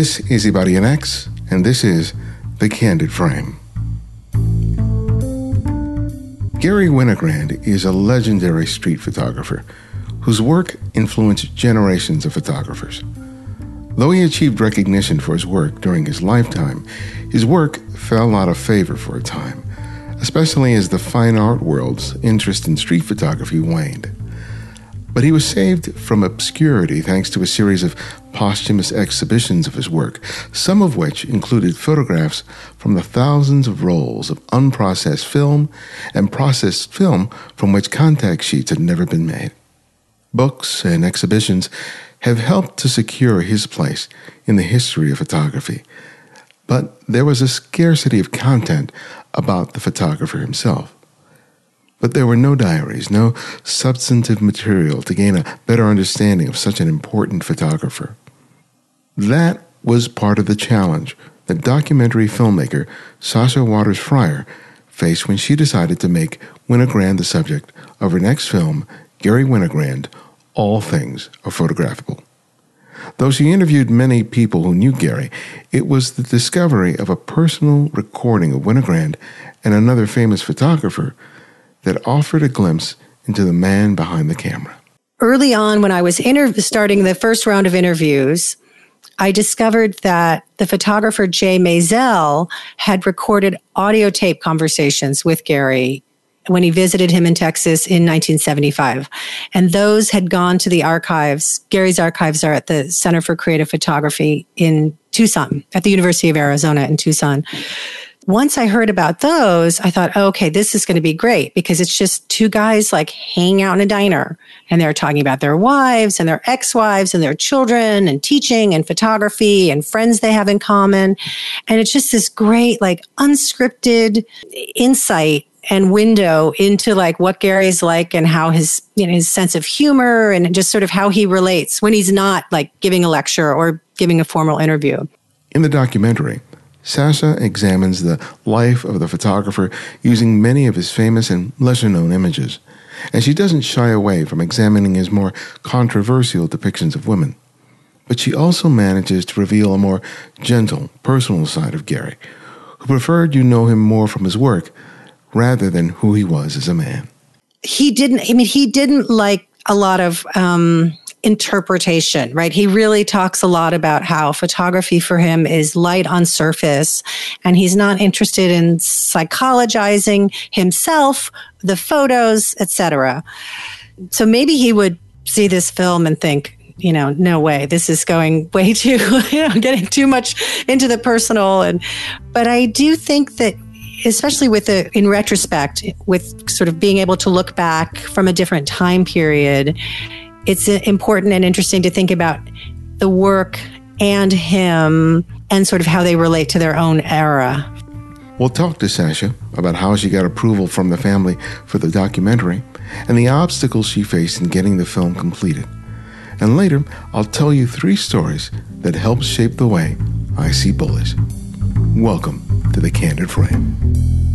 This is Ibarionex, and this is The Candid Frame. Garry Winogrand is a legendary street photographer whose work influenced generations of photographers. Though he achieved recognition for his work during his lifetime, his work fell out of favor for a time, especially as the fine art world's interest in street photography waned. But he was saved from obscurity thanks to a series of posthumous exhibitions of his work, some of which included photographs from the thousands of rolls of unprocessed film and processed film from which contact sheets had never been made. Books and exhibitions have helped to secure his place in the history of photography, but there was a scarcity of content about the photographer himself. But there were no diaries, no substantive material to gain a better understanding of such an important photographer. That was part of the challenge that documentary filmmaker Sasha Waters Freyer faced when she decided to make Winogrand the subject of her next film, Garry Winogrand All Things Are Photographable. Though she interviewed many people who knew Garry, it was the discovery of a personal recording of Winogrand and another famous photographer that offered a glimpse into the man behind the camera. Early on, when I was inter- starting the first round of interviews, I discovered that the photographer Jay Maisel had recorded audio tape conversations with Garry when he visited him in Texas in 1975. And those had gone to the archives. Garry's archives are at the Center for Creative Photography in Tucson, at the University of Arizona in Tucson once I heard about those, I thought, oh, okay, this is going to be great because it's just two guys like hanging out in a diner and they're talking about their wives and their ex wives and their children and teaching and photography and friends they have in common. And it's just this great, like unscripted insight and window into like what Garry's like and how his you know his sense of humor and just sort of how he relates when he's not like giving a lecture or giving a formal interview. In the documentary, Sasha examines the life of the photographer using many of his famous and lesser known images, and she doesn't shy away from examining his more controversial depictions of women. But she also manages to reveal a more gentle, personal side of Garry, who preferred you know him more from his work rather than who he was as a man. He didn't, I mean, he didn't like a lot of um, interpretation, right? He really talks a lot about how photography for him is light on surface and he's not interested in psychologizing himself, the photos, etc. So maybe he would see this film and think, you know, no way, this is going way too, you know, getting too much into the personal and but I do think that especially with the in retrospect with sort of being able to look back from a different time period it's uh, important and interesting to think about the work and him and sort of how they relate to their own era. We'll talk to Sasha about how she got approval from the family for the documentary and the obstacles she faced in getting the film completed. And later, I'll tell you three stories that helped shape the way I see bullies. Welcome to the Candid Frame.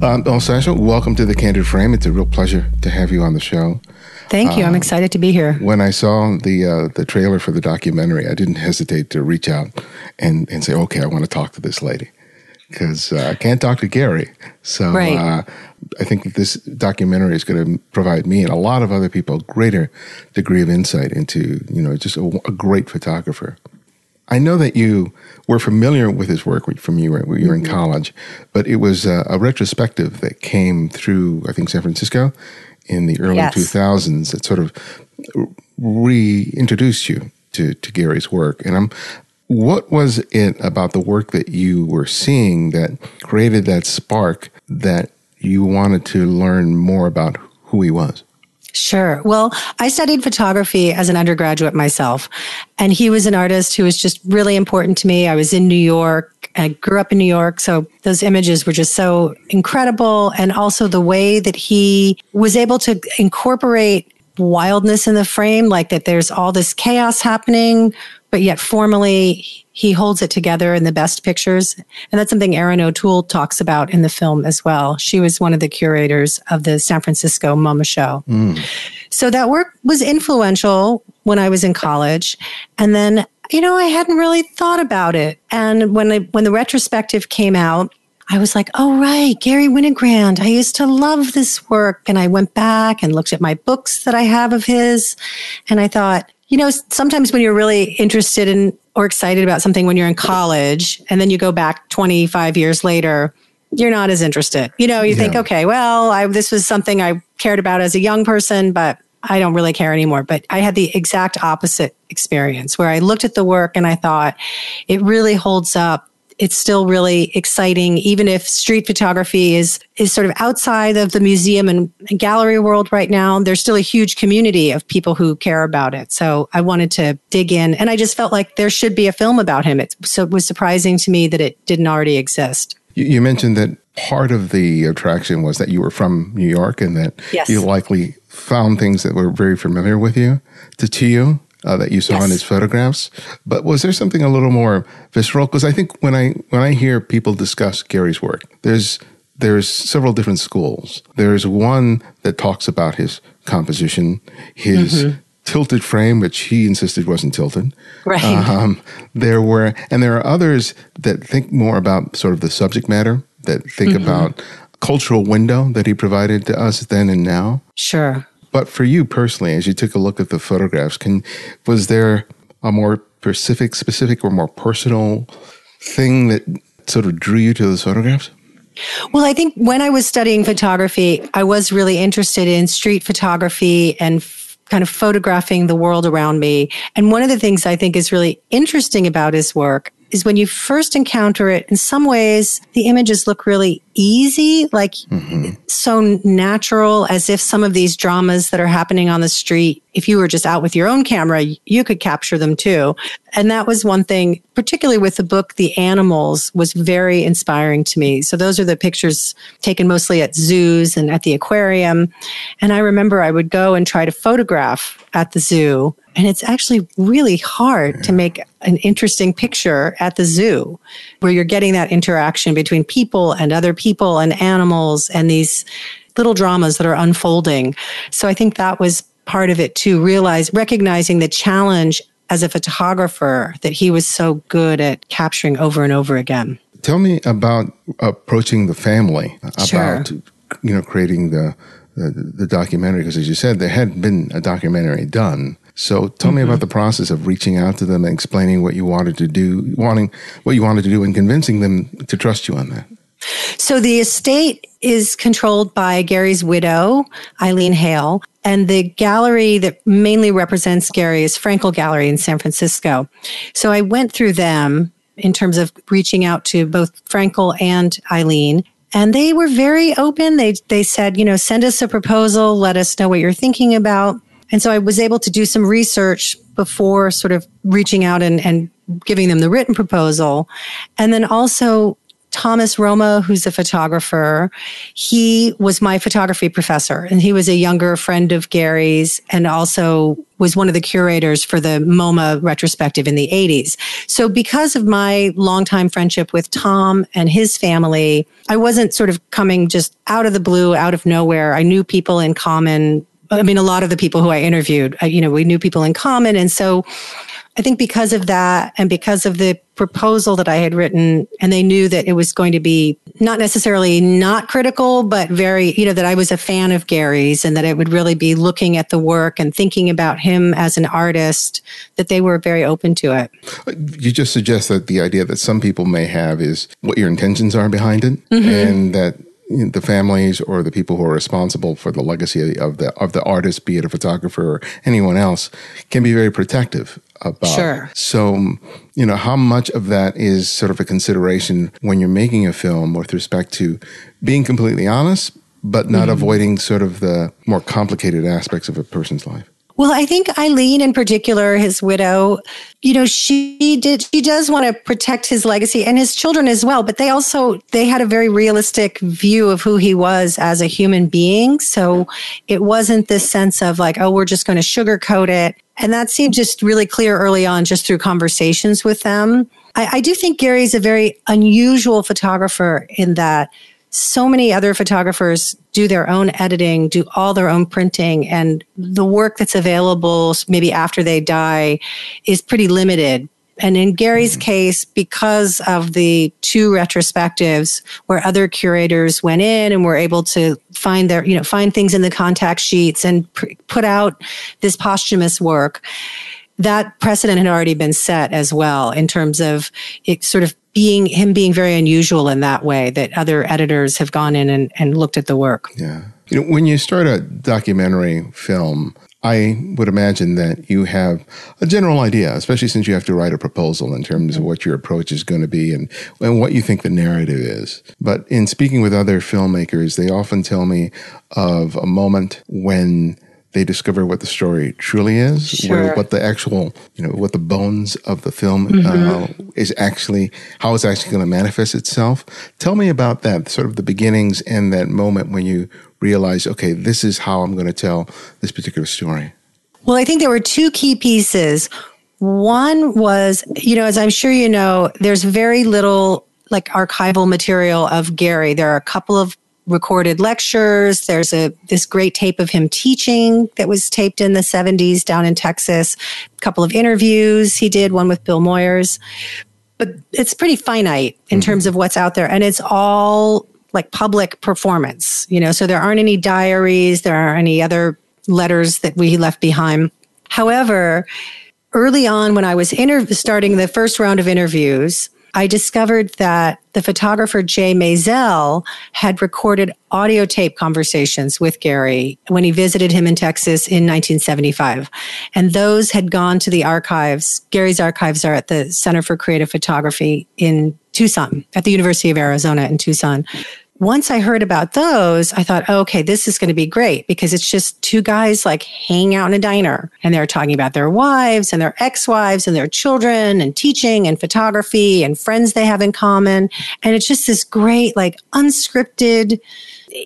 Um, well, Sasha, welcome to the Candid Frame. It's a real pleasure to have you on the show. Thank you. Um, I'm excited to be here. When I saw the uh, the trailer for the documentary, I didn't hesitate to reach out and, and say, "Okay, I want to talk to this lady," because uh, I can't talk to Garry. So right. uh, I think this documentary is going to provide me and a lot of other people a greater degree of insight into you know just a, a great photographer. I know that you were familiar with his work from you when you were in mm-hmm. college, but it was a, a, retrospective that came through, I think, San Francisco in the early yes. 2000s that sort of reintroduced you to, to Garry's work. And I'm, what was it about the work that you were seeing that created that spark that you wanted to learn more about who he was? Sure. Well, I studied photography as an undergraduate myself, and he was an artist who was just really important to me. I was in New York. I grew up in New York, so those images were just so incredible. And also the way that he was able to incorporate wildness in the frame, like that there's all this chaos happening, but yet formally he holds it together in the best pictures. And that's something Erin O'Toole talks about in the film as well. She was one of the curators of the San Francisco MoMA show. Mm. So that work was influential when I was in college. And then, you know, I hadn't really thought about it. And when I, when the retrospective came out, I was like, oh, right, Garry Winogrand. I used to love this work. And I went back and looked at my books that I have of his. And I thought, you know, sometimes when you're really interested in or excited about something when you're in college and then you go back 25 years later, you're not as interested. You know, you yeah. think, okay, well, I, this was something I cared about as a young person, but I don't really care anymore. But I had the exact opposite experience where I looked at the work and I thought it really holds up it's still really exciting, even if street photography is is sort of outside of the museum and, gallery world right now. There's still a huge community of people who care about it. So I wanted to dig in, and I just felt like there should be a film about him. It, so it was surprising to me that it didn't already exist. You, you mentioned that part of the attraction was that you were from New York, and that yes. you likely found things that were very familiar with you to, to you uh, that you saw yes. in his photographs. But was there something a little more visceral? Because I think when I when I hear people discuss Garry's work, there's there's several different schools. There's one that talks about his composition, his mm-hmm. tilted frame, which he insisted wasn't tilted. Right. Um, there were, and there are others that think more about sort of the subject matter, that think mm-hmm. about cultural window that he provided to us then and now. Sure. But for you personally, as you took a look at the photographs, can was there a more specific, specific or more personal thing that sort of drew you to those photographs? Well, I think when I was studying photography, I was really interested in street photography and f- kind of photographing the world around me. And one of the things I think is really interesting about his work is when you first encounter it, in some ways, the images look really easy, like mm-hmm. so natural, as if some of these dramas that are happening on the street, if you were just out with your own camera, you could capture them too. And that was one thing, particularly with the book, The Animals, was very inspiring to me. So those are the pictures taken mostly at zoos and at the aquarium. And I remember I would go and try to photograph at the zoo and it's actually really hard to make an interesting picture at the zoo where you're getting that interaction between people and other people and animals and these little dramas that are unfolding. So I think that was part of it too, realize recognizing the challenge as a photographer that he was so good at capturing over and over again. Tell me about approaching the family sure. about you know creating the the, the documentary because as you said there had been a documentary done so tell mm-hmm. me about mm-hmm. the process of reaching out to them and explaining what you wanted to do, wanting what you wanted to do and convincing them to trust you on that. So the estate is controlled by Garry's widow, Eileen Hale, and the gallery that mainly represents Garry is Fraenkel Gallery in San Francisco. So I went through them in terms of reaching out to both Fraenkel and Eileen. And they were very open. They they said, you know, send us a proposal, let us know what you're thinking about. And so I was able to do some research before sort of reaching out and, and giving them the written proposal. And then also Thomas Roma, who's a photographer, he was my photography professor and he was a younger friend of Garry's and also was one of the curators for the MoMA retrospective in the 80s. So because of my longtime friendship with Tom and his family, I wasn't sort of coming just out of the blue, out of nowhere. I knew people in common I mean, a lot of the people who I interviewed, you know, we knew people in common. And so I think because of that and because of the proposal that I had written, and they knew that it was going to be not necessarily not critical, but very, you know, that I was a fan of Garry's and that it would really be looking at the work and thinking about him as an artist, that they were very open to it. You just suggest that the idea that some people may have is what your intentions are behind it, mm-hmm. and that the families or the people who are responsible for the legacy of the of the artist, be it a photographer or anyone else, can be very protective about. Sure. So, you know, how much of that is sort of a consideration when you're making a film with respect to being completely honest, but not mm-hmm. avoiding sort of the more complicated aspects of a person's life? Well, I think Eileen, in particular, his widow, you know, she did, she does want to protect his legacy and his children as well. But they also, they had a very realistic view of who he was as a human being. So it wasn't this sense of like, oh, we're just going to sugarcoat it. And that seemed just really clear early on, just through conversations with them. I, I do think Garry's a very unusual photographer in that so many other photographers do their own editing, do all their own printing, and the work that's available maybe after they die is pretty limited. And in Garry's mm-hmm. case, because of the two retrospectives where other curators went in and were able to find their, you know, find things in the contact sheets and pr- put out this posthumous work, that precedent had already been set as well in terms of it sort of being him being very unusual in that way that other editors have gone in and, and looked at the work. Yeah. You know, when you start a documentary film, I would imagine that you have a general idea, especially since you have to write a proposal in terms of what your approach is going to be and, and what you think the narrative is. But in speaking with other filmmakers, they often tell me of a moment when they discover what the story truly is, sure. what the actual, you know, what the bones of the film mm-hmm. uh, is actually, how it's actually going to manifest itself. Tell me about that, sort of the beginnings and that moment when you realize, okay, this is how I'm going to tell this particular story. Well, I think there were two key pieces. One was, you know, as I'm sure you know, there's very little like archival material of Garry. There are a couple of recorded lectures. There's a this great tape of him teaching that was taped in the 70s down in Texas. A couple of interviews he did, one with Bill Moyers. But it's pretty finite in mm-hmm. terms of what's out there and it's all like public performance, you know, so there aren't any diaries, there aren't any other letters that we left behind. However, early on when I was inter- starting the first round of interviews, I discovered that the photographer Jay Maisel had recorded audio tape conversations with Garry when he visited him in Texas in 1975. And those had gone to the archives. Garry's archives are at the Center for Creative Photography in Tucson, at the University of Arizona in Tucson once I heard about those, I thought, oh, okay, this is going to be great because it's just two guys like hanging out in a diner and they're talking about their wives and their ex wives and their children and teaching and photography and friends they have in common. And it's just this great, like unscripted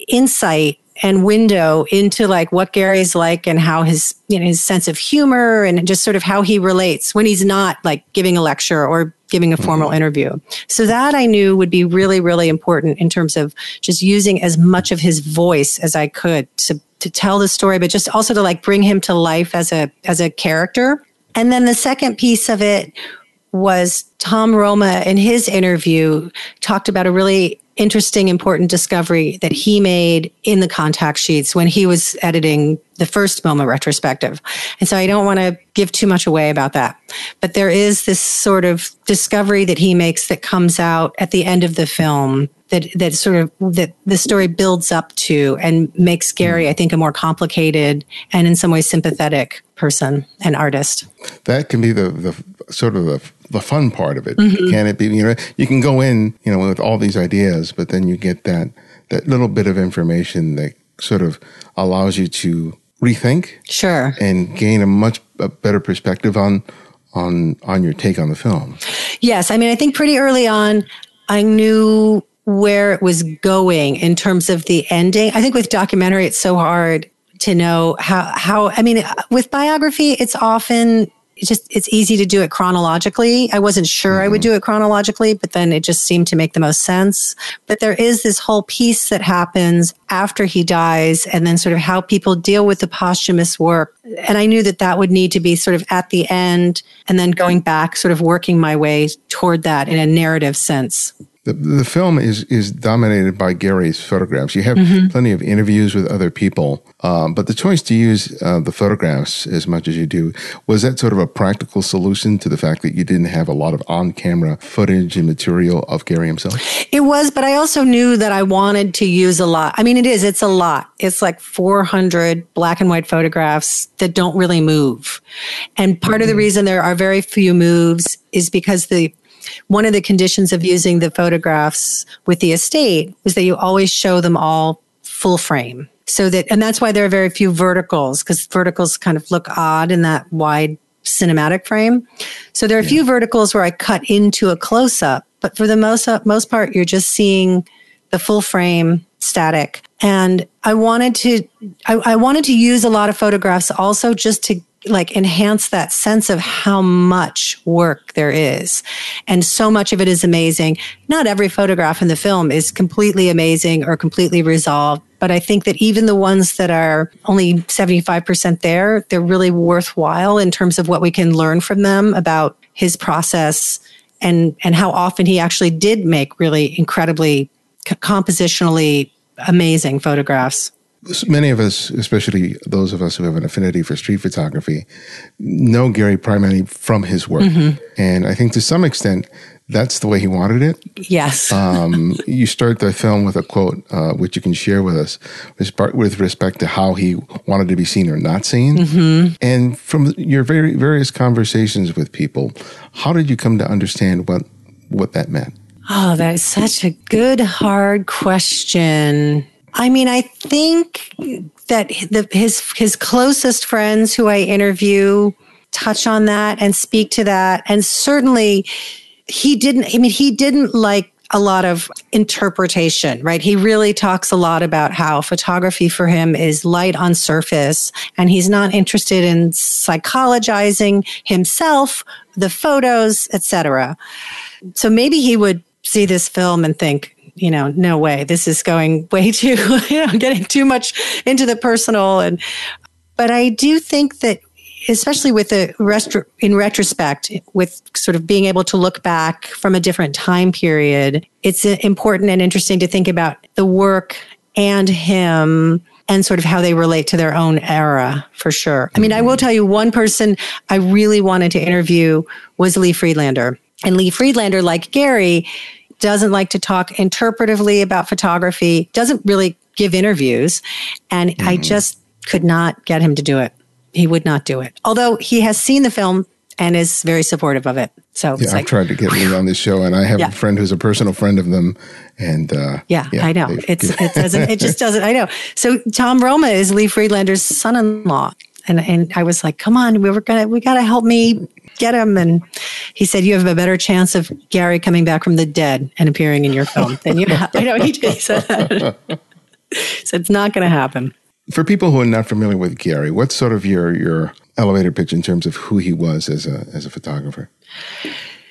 insight and window into like what Garry's like and how his you know his sense of humor and just sort of how he relates when he's not like giving a lecture or giving a formal mm-hmm. interview. So that I knew would be really really important in terms of just using as much of his voice as I could to to tell the story but just also to like bring him to life as a as a character. And then the second piece of it was Tom Roma in his interview talked about a really interesting, important discovery that he made in the contact sheets when he was editing the first MoMA retrospective. And so I don't want to give too much away about that. But there is this sort of discovery that he makes that comes out at the end of the film that, that sort of, that the story builds up to and makes Garry, I think, a more complicated and in some ways sympathetic person and artist. That can be the, the sort of the the fun part of it. Mm-hmm. Can it be? You know, you can go in, you know, with all these ideas, but then you get that that little bit of information that sort of allows you to rethink, sure, and gain a much better perspective on on on your take on the film. Yes, I mean, I think pretty early on, I knew where it was going in terms of the ending. I think with documentary, it's so hard to know how how. I mean, with biography, it's often it's just it's easy to do it chronologically. I wasn't sure mm-hmm. I would mm-hmm. do it chronologically, but then it just seemed to make the most sense. But there is this whole piece that happens after he dies and then sort of how people deal with the posthumous work. And I knew that that would need to be sort of at the end and then going back, sort of working my way toward that in a narrative sense. The, the film is is dominated by Garry's photographs. You have mm-hmm. plenty of interviews with other people, um, but the choice to use uh, the photographs as much as you do was that sort of a practical solution to the fact that you didn't have a lot of on camera footage and material of Garry himself. It was, but I also knew that I wanted to use a lot. I mean, it is. It's a lot. It's like 400 black and white photographs that don't really move, and part mm-hmm. of the mm-hmm. reason there are very few moves is because the one of the conditions of using the photographs with the estate was that you always show them all full frame. so that, and that's why there are very few verticals because verticals kind of look odd in that wide cinematic frame. So there are a few verticals where I cut into a close up, but for the most, uh, most part, you're just seeing the full frame static. And I wanted to, I, I wanted to use a lot of photographs also just to like enhance that sense of how much work there is. And so much of it is amazing. Not every photograph in the film is completely amazing or completely resolved, but I think that even the ones that are only 75% there, they're really worthwhile in terms of what we can learn from them about his process and and how often he actually did make really incredibly compositionally amazing photographs many of us, especially those of us who have an affinity for street photography, know Garry primarily from his work. Mm-hmm. And I think to some extent, that's the way he wanted it. Yes. um, you start the film with a quote, uh, which you can share with us, with respect to how he wanted to be seen or not seen. Mm-hmm. And from your very various conversations with people, how did you come to understand what what that meant? Oh, that is such a good, hard question. I mean, I think that the, his his closest friends who I interview touch on that and speak to that, and certainly he didn't. I mean, he didn't like a lot of interpretation, right? He really talks a lot about how photography for him is light on surface and he's not interested in psychologizing himself, the photos, etc. So maybe he would see this film and think, you know, no way, this is going way too, you know, getting too much into the personal. And, but I do think that especially with the rest in retrospect with sort of being able to look back from a different time period it's uh, important and interesting to think about the work and him and sort of how they relate to their own era for sure. I mean i will mm-hmm. tell you one person i really wanted to interview was lee friedlander. And lee friedlander like garry doesn't like to talk interpretively about photography, doesn't really give interviews. And mm-hmm. I just could not get him to do it. He would not do it. Although he has seen the film and is very supportive of it. So yeah, I've like, tried to get Lee on this show, and I have yeah. a friend who's a personal friend of them. And uh, yeah, yeah, I know it's it doesn't it just doesn't I know. So Tom Roma is Lee Friedlander's son-in-law, and and I was like, come on, we were gonna we gotta help me get him. And he said, you have a better chance of Garry coming back from the dead and appearing in your film than you have. I know he, he said that. so it's not going to happen. For people who are not familiar with Garry, what's sort of your, your elevator pitch in terms of who he was as a, as a photographer?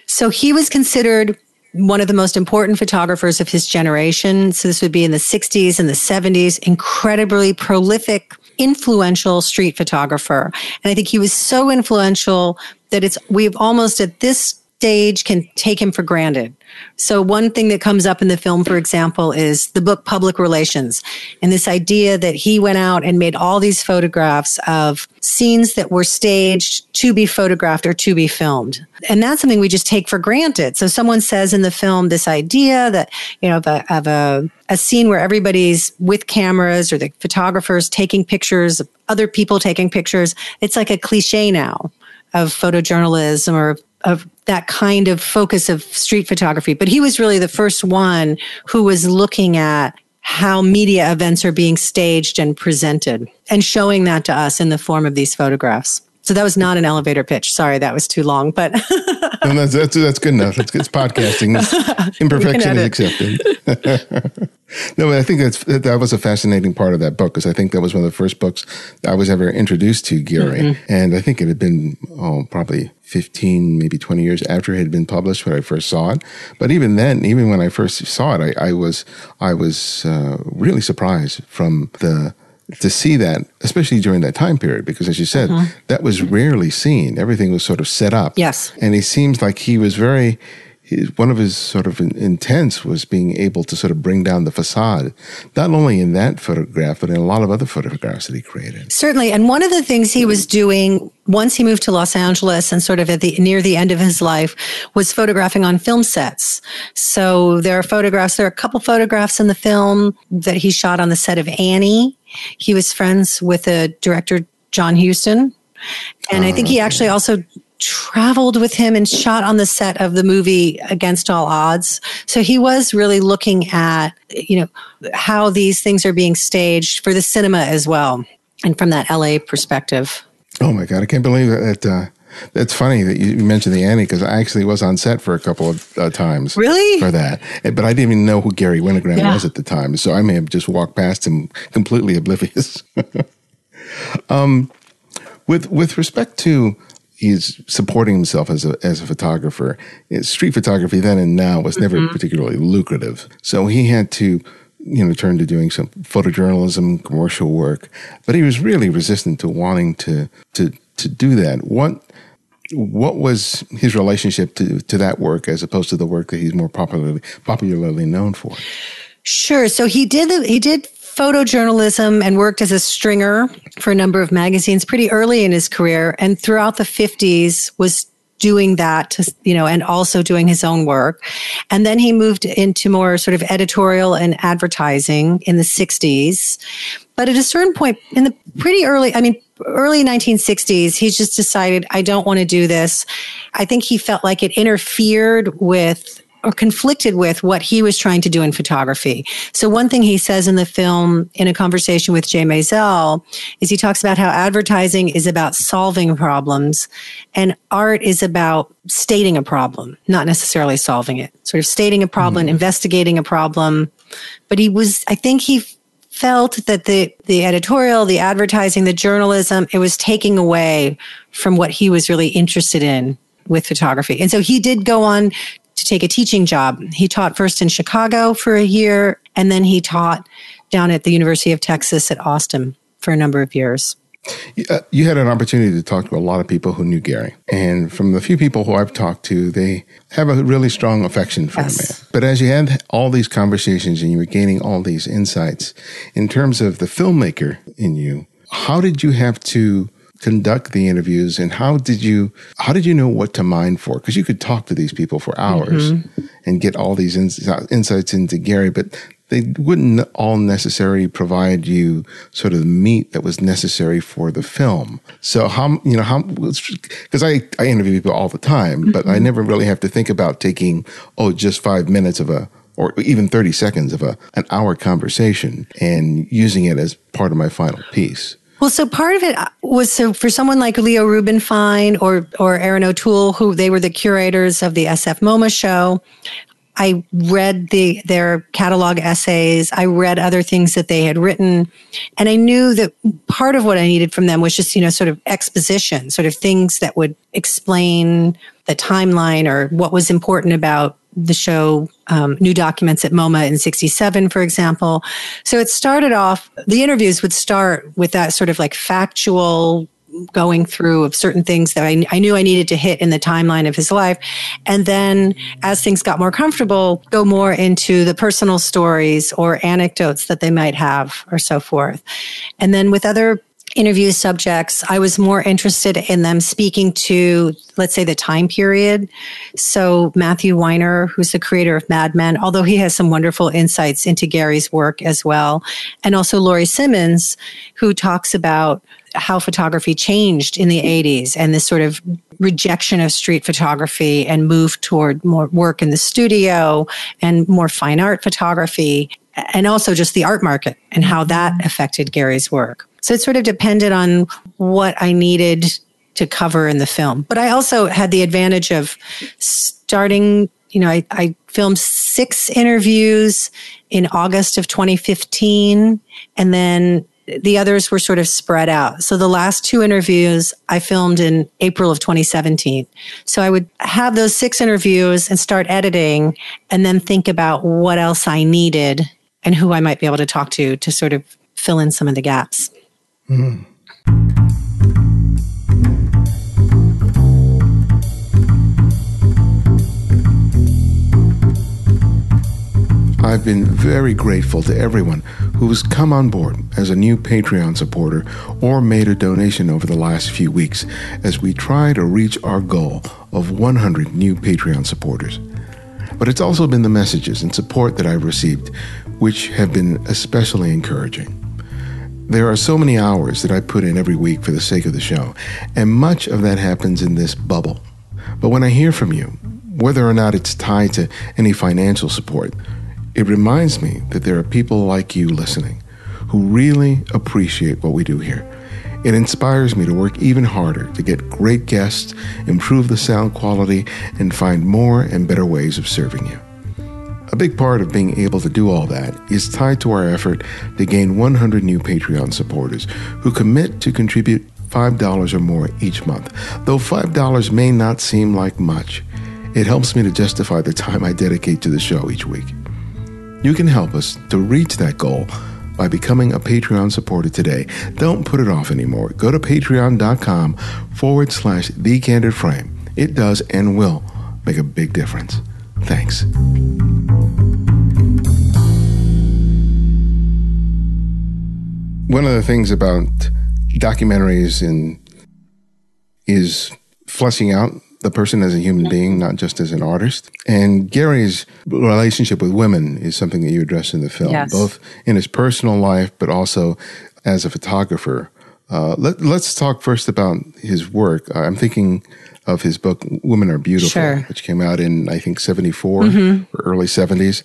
So he was considered one of the most important photographers of his generation. So this would be in the 60s and the 70s, incredibly prolific, influential street photographer. And I think he was so influential that it's, we've almost at this stage can take him for granted. So one thing that comes up in the film, for example, is the book Public Relations and this idea that he went out and made all these photographs of scenes that were staged to be photographed or to be filmed. And that's something we just take for granted. So someone says in the film this idea that, you know, of a, of a, a scene where everybody's with cameras or the photographers taking pictures other people taking pictures. It's like a cliche now of photojournalism or of that kind of focus of street photography. But he was really the first one who was looking at how media events are being staged and presented and showing that to us in the form of these photographs. So that was not an elevator pitch. Sorry, that was too long, but no, that's, that's, that's good enough. It's, it's podcasting. Imperfection is accepted. no, but I think that's that was a fascinating part of that book because I think that was one of the first books I was ever introduced to Garry, mm-hmm. and I think it had been oh probably 15, maybe 20 years after it had been published when I first saw it. But even then, even when I first saw it, I, I was I was uh, really surprised from the to see that, especially during that time period, because as you said, mm-hmm. that was rarely seen. Everything was sort of set up. Yes. And he seems like he was very, one of his sort of intents was being able to sort of bring down the facade, not only in that photograph, but in a lot of other photographs that he created. Certainly. And one of the things he was doing once he moved to Los Angeles and sort of at the near the end of his life was photographing on film sets. So there are photographs, there are a couple photographs in the film that he shot on the set of Annie. He was friends with the director John Huston. And uh, I think he ah, actually also traveled with him and shot on the set of the movie Against All Odds. So he was really looking at, you know, how these things are being staged for the cinema as well. And from that LA perspective. Oh my God. I can't believe that. Uh, that's funny that you mentioned the Annie because I actually was on set for a couple of uh, times. Really? For that. But I didn't even know who Garry Winogrand yeah. was at the time. So I may have just walked past him completely oblivious. um, with, with respect to he's supporting himself as a as a photographer. Street photography then and now was never mm-hmm. particularly lucrative, so he had to you know turn to doing some photojournalism, commercial work. But he was really resistant to wanting to to to do that. What what was his relationship to to that work as opposed to the work that he's more popularly popularly known for? Sure. So he did he did photojournalism and worked as a stringer for a number of magazines pretty early in his career. And throughout the 50s was doing that you know, and also doing his own work. And then he moved into more sort of editorial and advertising in the 60s. But at a certain point in the pretty early, I mean, early 1960s, he just decided, I don't want to do this. I think he felt like it interfered with or conflicted with what he was trying to do in photography. So one thing he says in the film in a conversation with Jay Maisel is he talks about how advertising is about solving problems and art is about stating a problem, not necessarily solving it. Sort of stating a problem, mm. investigating a problem. But he was, I think he felt that the, the editorial, the advertising, the journalism, it was taking away from what he was really interested in with photography. And so he did go on to take a teaching job. He taught first in Chicago for a year, and then he taught down at the University of Texas at Austin for a number of years. Uh, you had an opportunity to talk to a lot of people who knew Garry. And from the few people who I've talked to, they have a really strong affection for yes. the man. But as you had all these conversations and you were gaining all these insights, in terms of the filmmaker in you, how did you have to conduct the interviews and how did you how did you know what to mine for because you could talk to these people for hours mm-hmm. and get all these ins- insights into garry but they wouldn't all necessarily provide you sort of the meat that was necessary for the film. So how you know how because I I interview people all the time, mm-hmm. but I mm-hmm. never really have to think about taking oh just five minutes of a or even 30 seconds of a an hour conversation and using it as part of my final piece. Well, so part of it uh, was so for someone like Leo Rubinfein or or Erin O'Toole, who they were the curators of the SF MoMA show. I read the their catalog essays. I read other things that they had written, and I knew that part of what I needed from them was just you know sort of exposition, sort of things that would explain the timeline or what was important about the show um, new documents at MoMA in 67, for example. So it started off, the interviews would start with that sort of like factual going through of certain things that I, I, knew I needed to hit in the timeline of his life. And then as things got more comfortable, go more into the personal stories or anecdotes that they might have or so forth. And then with other interview subjects, I was more interested in them speaking to, let's say, the time period. So Matthew Weiner, who's the creator of Mad Men, although he has some wonderful insights into Garry's work as well. And also Laurie Simmons, who talks about how photography changed in the 80s and this sort of rejection of street photography and move toward more work in the studio and more fine art photography and also just the art market and how that affected Garry's work. So it sort of depended on what I needed to cover in the film. But I also had the advantage of starting, you know, I, I filmed six interviews in August of 2015. And then the others were sort of spread out. So the last two interviews I filmed in April of 2017. So I would have those six interviews and start editing and then think about what else I needed and who I might be able to talk to to sort of fill in some of the gaps. Mm. I've been very grateful to everyone who has come on board as a new Patreon supporter or made a donation over the last few weeks as we try to reach our goal of 100 new Patreon supporters. But it's also been the messages and support that I've received which have been especially encouraging. There are so many hours that I put in every week for the sake of the show, and much of that happens in this bubble. But when I hear from you, whether or not it's tied to any financial support, it reminds me that there are people like you listening who really appreciate what we do here. It inspires me to work even harder to get great guests, improve the sound quality, and find more and better ways of serving you. A big part of being able to do all that is tied to our effort to gain 100 new Patreon supporters who commit to contribute $5 or more each month. Though $5 may not seem like much, it helps me to justify the time I dedicate to the show each week. You can help us to reach that goal by becoming a Patreon supporter today. Don't put it off anymore. Go to patreon.com forward slash the candid frame. It does and will make a big difference. Thanks. One of the things about documentaries in, is fleshing out the person as a human being, not just as an artist. And Garry's relationship with women is something that you address in the film, Yes. both in his personal life, but also as a photographer. Uh, let, let's talk first about his work. Uh, I'm thinking of his book, Women Are Beautiful, Sure. which came out in, I think, 74 or early 70s.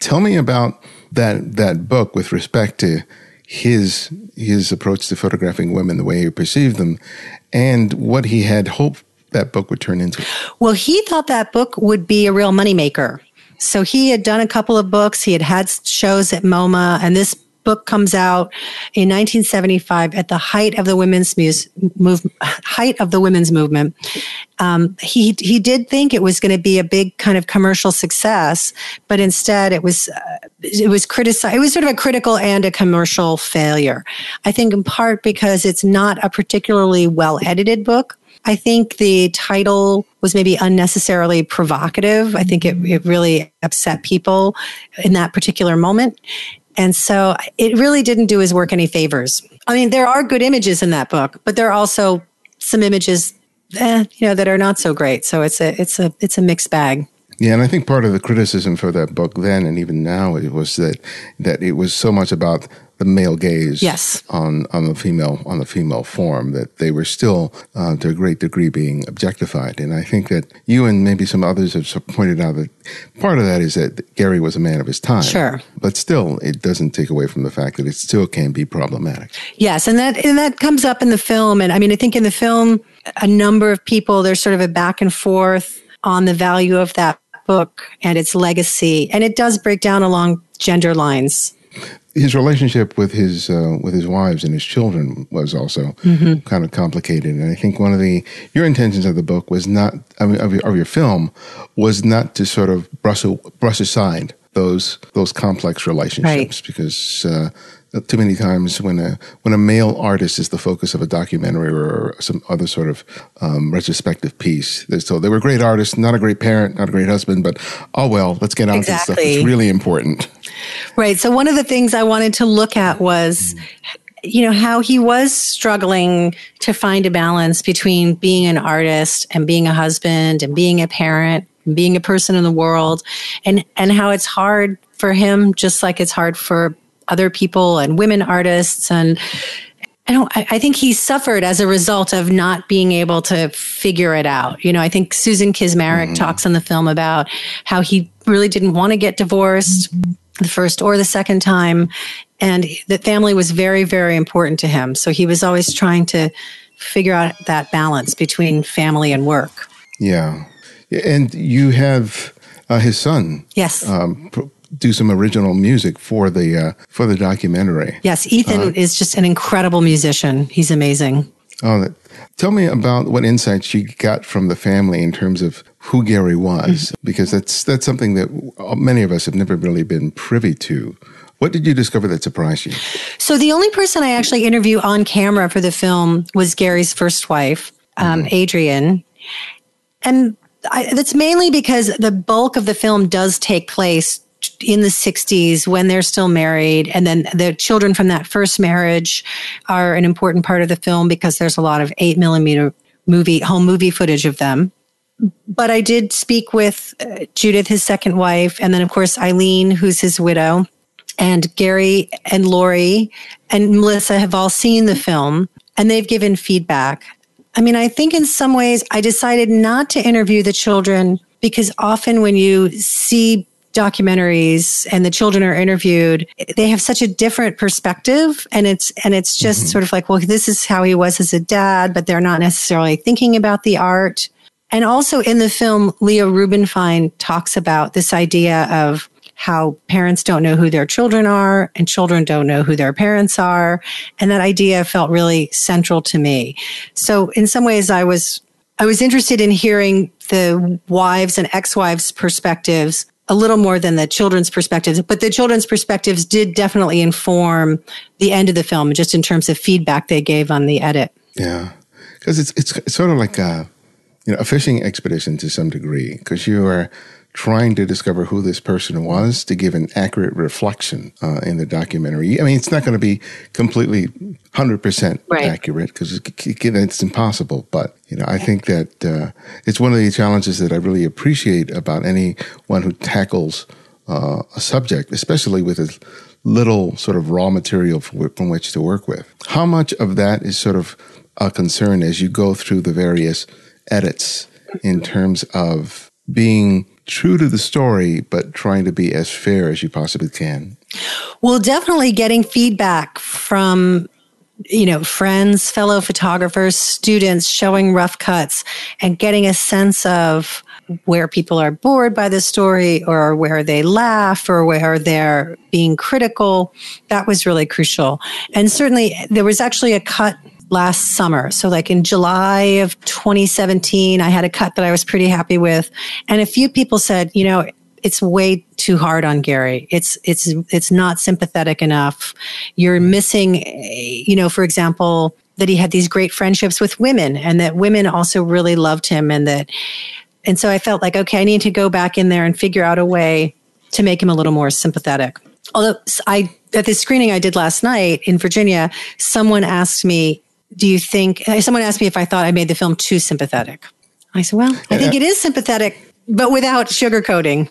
Tell me about that, that book with respect to his, his approach to photographing women, the way he perceived them, and what he had hoped that book would turn into. Well, he thought that book would be a real moneymaker. So he had done a couple of books. He had had shows at MoMA, and this book comes out in 1975 at the height of the women's muse, move, height of the women's movement. Um, he he did think it was going to be a big kind of commercial success, but instead it was uh, it was criticized. It was sort of a critical and a commercial failure. I think in part because it's not a particularly well edited book. I think the title was maybe unnecessarily provocative. I think it, it really upset people in that particular moment. And so it really didn't do his work any favors. I mean, there are good images in that book, but there are also some images, eh, you know, that are not so great. So it's a it's a it's a mixed bag. Yeah, and I think part of the criticism for that book then and even now it was that that it was so much about the male gaze Yes. on on the female on the female form that they were still uh, to a great degree being objectified. And I think that you and maybe some others have pointed out that part of that is that Garry was a man of his time. Sure. but still, it doesn't take away from the fact that it still can be problematic. Yes, and that and that comes up in the film. And I mean, I think in the film, a number of people there's sort of a back and forth on the value of that book and its legacy, and it does break down along gender lines. His relationship with his uh, with his wives and his children was also kind of complicated, and I think one of the your intentions of the book was not I mean, of, your, of your film was not to sort of brush brush aside those those complex relationships because. Uh, too many times when a when a male artist is the focus of a documentary or some other sort of um, retrospective piece, they're so they were great artists, not a great parent, not a great husband, but oh well, let's get on to the stuff that's really important. Right. So one of the things I wanted to look at was, you know, how he was struggling to find a balance between being an artist and being a husband and being a parent, and being a person in the world, and and how it's hard for him, just like it's hard for other people and women artists and. I don't. I I think he suffered as a result of not being able to figure it out. You know, I think Susan Kismaric mm. talks in the film about how he really didn't want to get divorced the first or the second time, and the family was very, very important to him. So he was always trying to figure out that balance between family and work. Yeah, and you have uh, his son Yes, um, do some original music for the uh, for the documentary. yes. Ethan is just an incredible musician. He's amazing. Oh, that, tell me about what insights you got from the family in terms of who Garry was, because that's that's something that many of us have never really been privy to. What did you discover that surprised you? So the only person I actually interview on camera for the film was Garry's first wife, um, Adrienne, and I, that's mainly because the bulk of the film does take place in the 60s when they're still married and then the children from that first marriage are an important part of the film because there's a lot of 8 millimeter movie home movie footage of them but i did speak with uh, judith his second wife and then of course eileen who's his widow And Gary and Laurie and Melissa have all seen the film and they've given feedback. I mean, I think in some ways I decided not to interview the children because often when you see documentaries and the children are interviewed they have such a different perspective. And it's and it's just mm-hmm. sort of like well this is how he was as a dad but they're not necessarily thinking about the art. And also in the film leo rubinfein talks about this idea of how parents don't know who their children are and children don't know who their parents are. And that idea felt really central to me. So in some ways i was I was interested in hearing the wives and ex-wives perspectives a little more than the children's perspectives, but the children's perspectives did definitely inform the end of the film, just in terms of feedback they gave on the edit. Yeah, because it's, it's sort of like a you know a fishing expedition to some degree, because you are trying to discover who this person was to give an accurate reflection uh, in the documentary. I mean, it's not going to be completely 100% right. accurate because it's impossible. But, you know, I think that uh, it's one of the challenges that I really appreciate about anyone who tackles uh, a subject, especially with a little sort of raw material from which to work with. How much of that is sort of a concern as you go through the various edits in terms of being true to the story, but trying to be as fair as you possibly can? Well, definitely getting feedback from you know, friends, fellow photographers, students showing rough cuts and getting a sense of where people are bored by the story or where they laugh or where they're being critical. That was really crucial. And certainly there was actually a cut last summer. So like in July of 2017, I had a cut that I was pretty happy with. And a few people said, you know, it's way too hard on Garry. It's it's it's not sympathetic enough. You're missing you know, for example, that he had these great friendships with women and that women also really loved him and that and so I felt like okay, I need to go back in there and figure out a way to make him a little more sympathetic. Although I at the screening I did last night in Virginia, someone asked me, do you think someone asked me if I thought I made the film too sympathetic? I said, well, I think it is sympathetic, but without sugarcoating.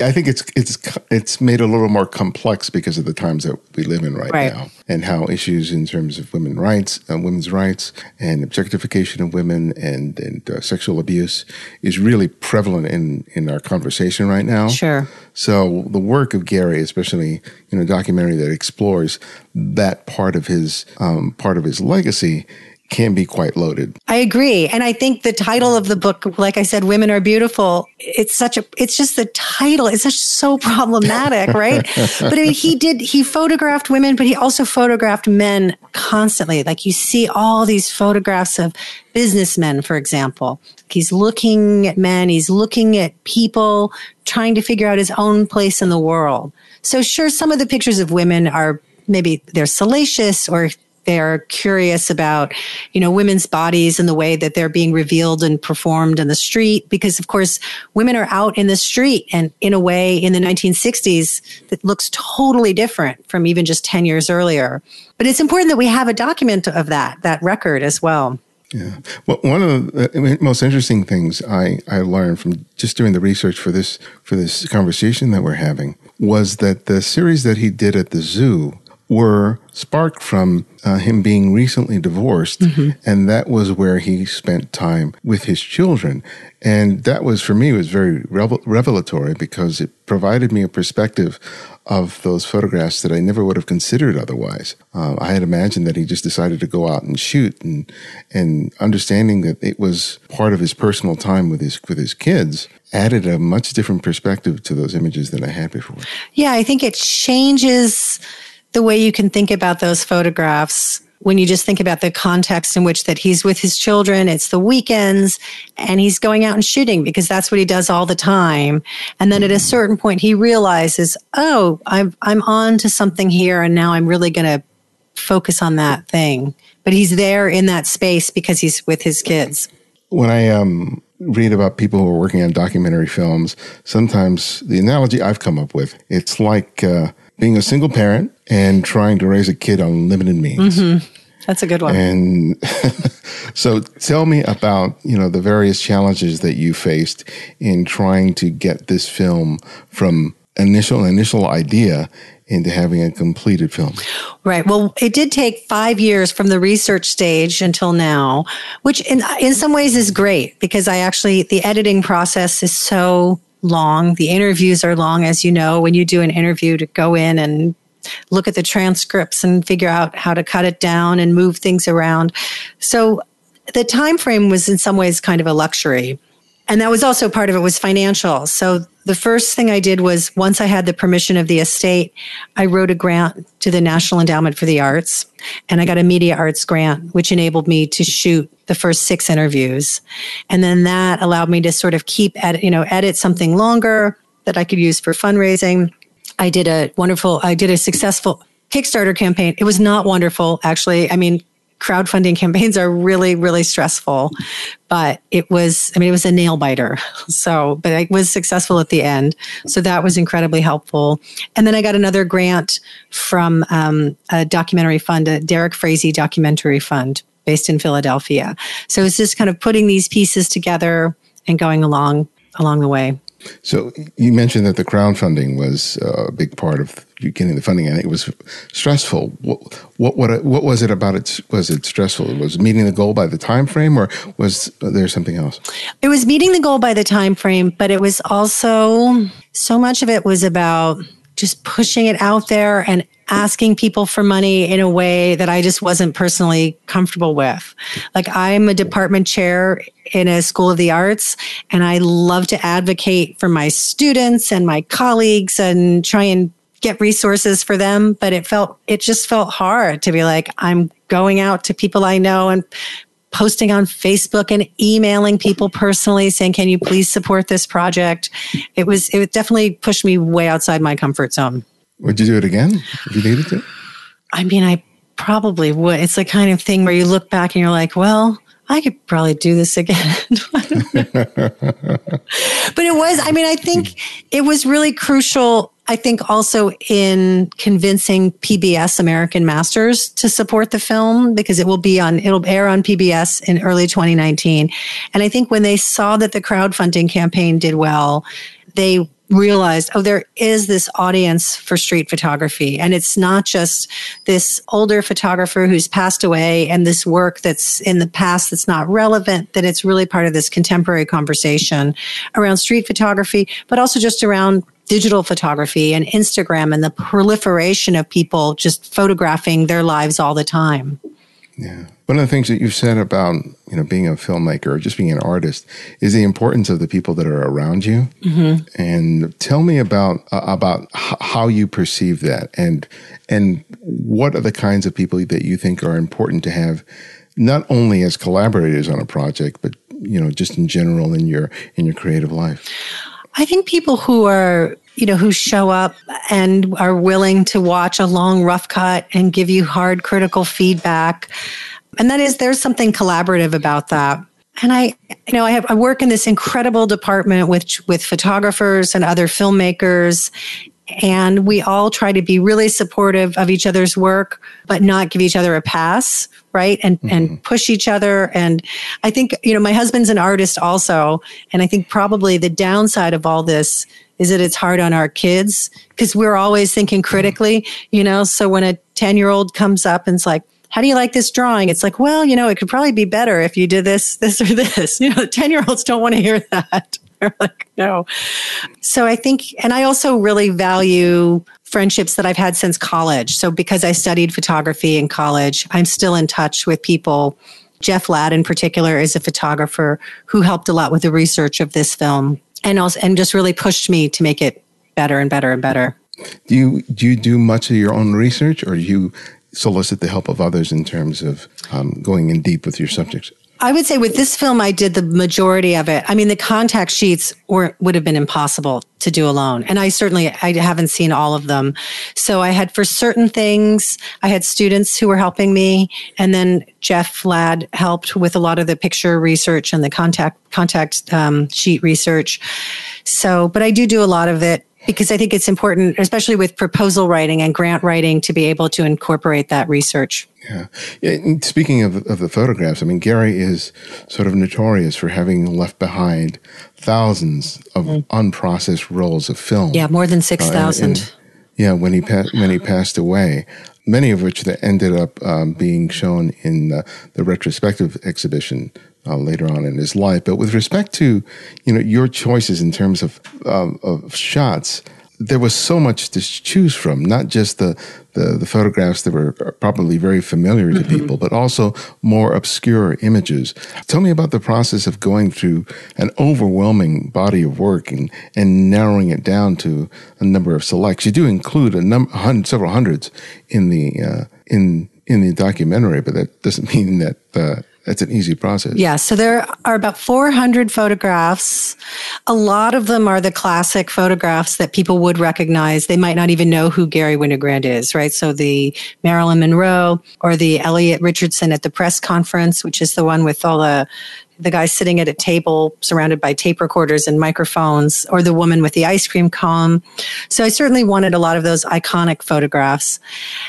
I think it's it's it's made a little more complex because of the times that we live in right, right. now, and how issues in terms of women's rights, uh, women's rights, and objectification of women, and and uh, sexual abuse is really prevalent in in our conversation right now. Sure. So the work of Garry, especially in a documentary that explores that part of his um, part of his legacy, can be quite loaded. I agree. And I think the title of the book, like I said, Women Are Beautiful, it's such a, it's just the title. It's just so problematic, right? but I mean, he did, he photographed women, but he also photographed men constantly. Like you see all these photographs of businessmen, for example. He's looking at men, he's looking at people, trying to figure out his own place in the world. So sure, some of the pictures of women are maybe they're salacious or they're curious about, you know, women's bodies and the way that they're being revealed and performed in the street. Because of course, women are out in the street and in a way in the 1960s that looks totally different from even just 10 years earlier. But it's important that we have a document of that, that record as well. Yeah. Well, one of the uh, most interesting things I, I learned from just doing the research for this for this conversation that we're having was that the series that he did at the zoo were sparked from uh, him being recently divorced. Mm-hmm. And that was where he spent time with his children. And that was, for me, was very revel- revelatory because it provided me a perspective of those photographs that I never would have considered otherwise. Uh, I had imagined that he just decided to go out and shoot and, and understanding that it was part of his personal time with his, with his kids added a much different perspective to those images than I had before. Yeah, I think it changes the way you can think about those photographs when you just think about the context in which that he's with his children it's the weekends and he's going out and shooting because that's what he does all the time. And then at a certain point he realizes oh i'm i'm on to something here and now i'm really going to focus on that thing. But he's there in that space because he's with his kids. When i um read about people who are working on documentary films sometimes the analogy i've come up with it's like uh, being a single parent and trying to raise a kid on limited means. Mm-hmm. That's a good one. And so tell me about, you know, the various challenges that you faced in trying to get this film from initial initial idea into having a completed film. Right. Well, it did take five years from the research stage until now, which in, in some ways is great because I actually, the editing process is so long. The interviews are long, as you know, when you do an interview to go in and look at the transcripts and figure out how to cut it down and move things around. So the time frame was in some ways kind of a luxury. And that was also part of it was financial. So the first thing I did was once I had the permission of the estate, I wrote a grant to the National Endowment for the Arts and I got a media arts grant, which enabled me to shoot the first six interviews. And then that allowed me to sort of keep edit, you know, edit something longer that I could use for fundraising. I did a wonderful, I did a successful Kickstarter campaign. It was not wonderful, actually. I mean, crowdfunding campaigns are really, really stressful. But it was, I mean, it was a nail biter. So, but it was successful at the end. So that was incredibly helpful. And then I got another grant from um, a documentary fund, a Derek Frazee documentary fund based in Philadelphia. So it's just kind of putting these pieces together and going along along the way. So you mentioned that the crowdfunding was uh, a big part of getting the funding, and it was stressful. What what what, what was it about it? Was it stressful? Was meeting the goal by the time frame, or was there something else? It was meeting the goal by the time frame, but it was also so much of it was about just pushing it out there and asking people for money in a way that I just wasn't personally comfortable with. Like I'm a department chair in a school of the arts and I love to advocate for my students and my colleagues and try and get resources for them. But it felt, it just felt hard to be like, I'm going out to people I know and posting on Facebook and emailing people personally saying, can you please support this project? It was, it definitely pushed me way outside my comfort zone. Would you do it again if you needed to? I mean, I probably would. It's the kind of thing where you look back and you're like, well, I could probably do this again. but it was, I mean, I think it was really crucial. I think also in convincing PBS American Masters to support the film because it will be on, it'll air on PBS in early 2019. And I think when they saw that the crowdfunding campaign did well, they realized, oh, there is this audience for street photography. And it's not just this older photographer who's passed away and this work that's in the past that's not relevant, that it's really part of this contemporary conversation around street photography, but also just around digital photography and Instagram and the proliferation of people just photographing their lives all the time. Yeah. One of the things that you've said about, you know, being a filmmaker or just being an artist is the importance of the people that are around you. Mm-hmm. And tell me about uh, about h- how you perceive that and and what are the kinds of people that you think are important to have not only as collaborators on a project but, you know, just in general in your in your creative life. I think people who are you know, who show up and are willing to watch a long rough cut and give you hard critical feedback. And that is, there's something collaborative about that. And I, you know, I have, I work in this incredible department with, with photographers and other filmmakers. And we all try to be really supportive of each other's work, but not give each other a pass, right? And, mm-hmm. and push each other. And I think, you know, my husband's an artist also. And I think probably the downside of all this is that it's hard on our kids because we're always thinking critically, you know. So when a 10 year old comes up and it's like, how do you like this drawing? It's like, well, you know, it could probably be better if you did this, this, or this. You know, 10 year olds don't want to hear that. They're like, no. So I think, and I also really value friendships that I've had since college. So because I studied photography in college, I'm still in touch with people. Jeff Ladd, in particular, is a photographer who helped a lot with the research of this film and also and just really pushed me to make it better and better and better. Do you do you do much of your own research, or do you solicit the help of others in terms of um, going in deep with your subjects? I would say with this film, I did the majority of it. I mean, the contact sheets were, would have been impossible to do alone. And I certainly, I haven't seen all of them. So I had for certain things, I had students who were helping me. And then Jeff Ladd helped with a lot of the picture research and the contact, contact um, sheet research. So, but I do do a lot of it because I think it's important, especially with proposal writing and grant writing, to be able to incorporate that research. Yeah. yeah speaking of, of the photographs, I mean, Garry is sort of notorious for having left behind thousands of mm. unprocessed rolls of film. Yeah, more than 6,000. Uh, Yeah, when he pa- when he passed away, many of which that ended up um, being shown in uh, the retrospective exhibition uh, later on in his life. But with respect to you know your choices in terms of um, of shots, there was so much to choose from. Not just the the, the photographs that were probably very familiar to mm-hmm. people, but also more obscure images. Tell me about the process of going through an overwhelming body of work and and narrowing it down to a number of selects. You do include a number, several hundreds in the uh, in in the documentary, but that doesn't mean that uh, that's an easy process. Yeah. So there are about 400 photographs. A lot of them are the classic photographs that people would recognize. They might not even know who Garry Winogrand is, right? So the Marilyn Monroe or the Elliot Richardson at the press conference, which is the one with all the the guy sitting at a table surrounded by tape recorders and microphones, or the woman with the ice cream cone. So I certainly wanted a lot of those iconic photographs.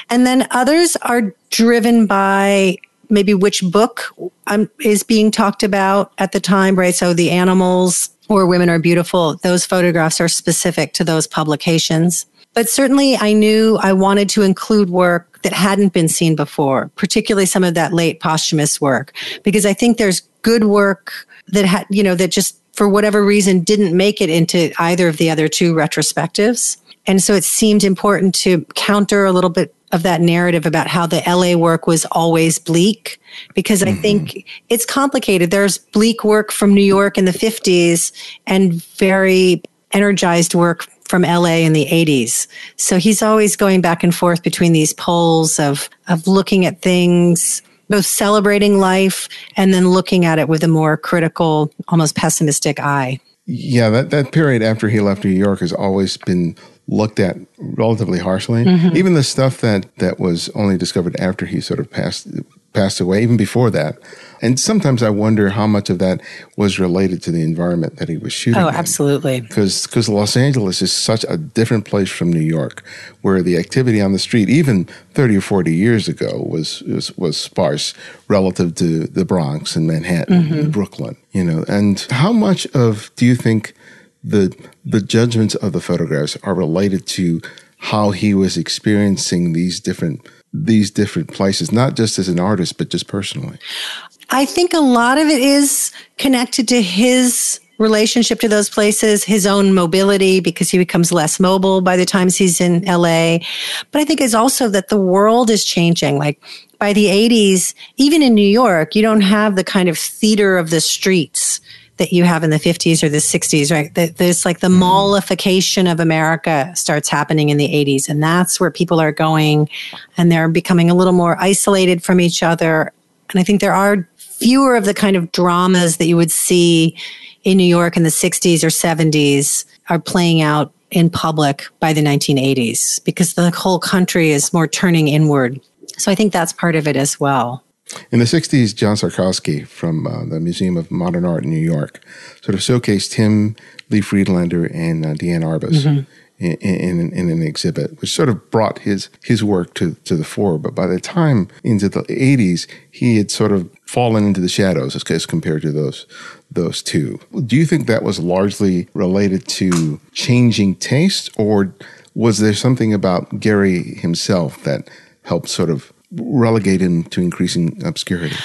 And then others are driven by maybe which book um, is being talked about at the time, right? So the animals or women are beautiful. Those photographs are specific to those publications. But certainly I knew I wanted to include work that hadn't been seen before, particularly some of that late posthumous work, because I think there's good work that had, you know, that just for whatever reason didn't make it into either of the other two retrospectives. And so it seemed important to counter a little bit of that narrative about how the LA work was always bleak because mm-hmm. I think it's complicated. There's bleak work from New York in the 50s and very energized work from LA in the 80s. So he's always going back and forth between these poles of of looking at things both celebrating life and then looking at it with a more critical, almost pessimistic eye. Yeah, that, that period after he left New York has always been looked at relatively harshly. Mm-hmm. Even the stuff that that was only discovered after he sort of passed passed away, even before that. And sometimes I wonder how much of that was related to the environment that he was shooting. Oh, absolutely. Because because Los Angeles is such a different place from New York, where the activity on the street, even thirty or forty years ago, was was, was sparse relative to the Bronx and Manhattan mm-hmm. and Brooklyn. You know, and how much of do you think the the judgments of the photographs are related to how he was experiencing these different these different places, not just as an artist, but just personally. I think a lot of it is connected to his relationship to those places, his own mobility, because he becomes less mobile by the times he's in LA. But I think it's also that the world is changing. Like by the 80s, even in New York, you don't have the kind of theater of the streets that you have in the 50s or the 60s, right? There's like the mm-hmm. mallification of America starts happening in the 80s. And that's where people are going and they're becoming a little more isolated from each other. And I think there are fewer of the kind of dramas that you would see in New York in the 60s or 70s are playing out in public by the 1980s because the whole country is more turning inward. So I think that's part of it as well. In the 60s, John Szarkowski from uh, the Museum of Modern Art in New York sort of showcased him, Lee Friedlander, and uh, Diane Arbus mm-hmm. in, in, in, an exhibit, which sort of brought his, his work to, to the fore. But by the time into the 80s, he had sort of fallen into the shadows as, as compared to those those two. Do you think that was largely related to changing taste, or was there something about Garry himself that helped sort of relegate him to increasing obscurity?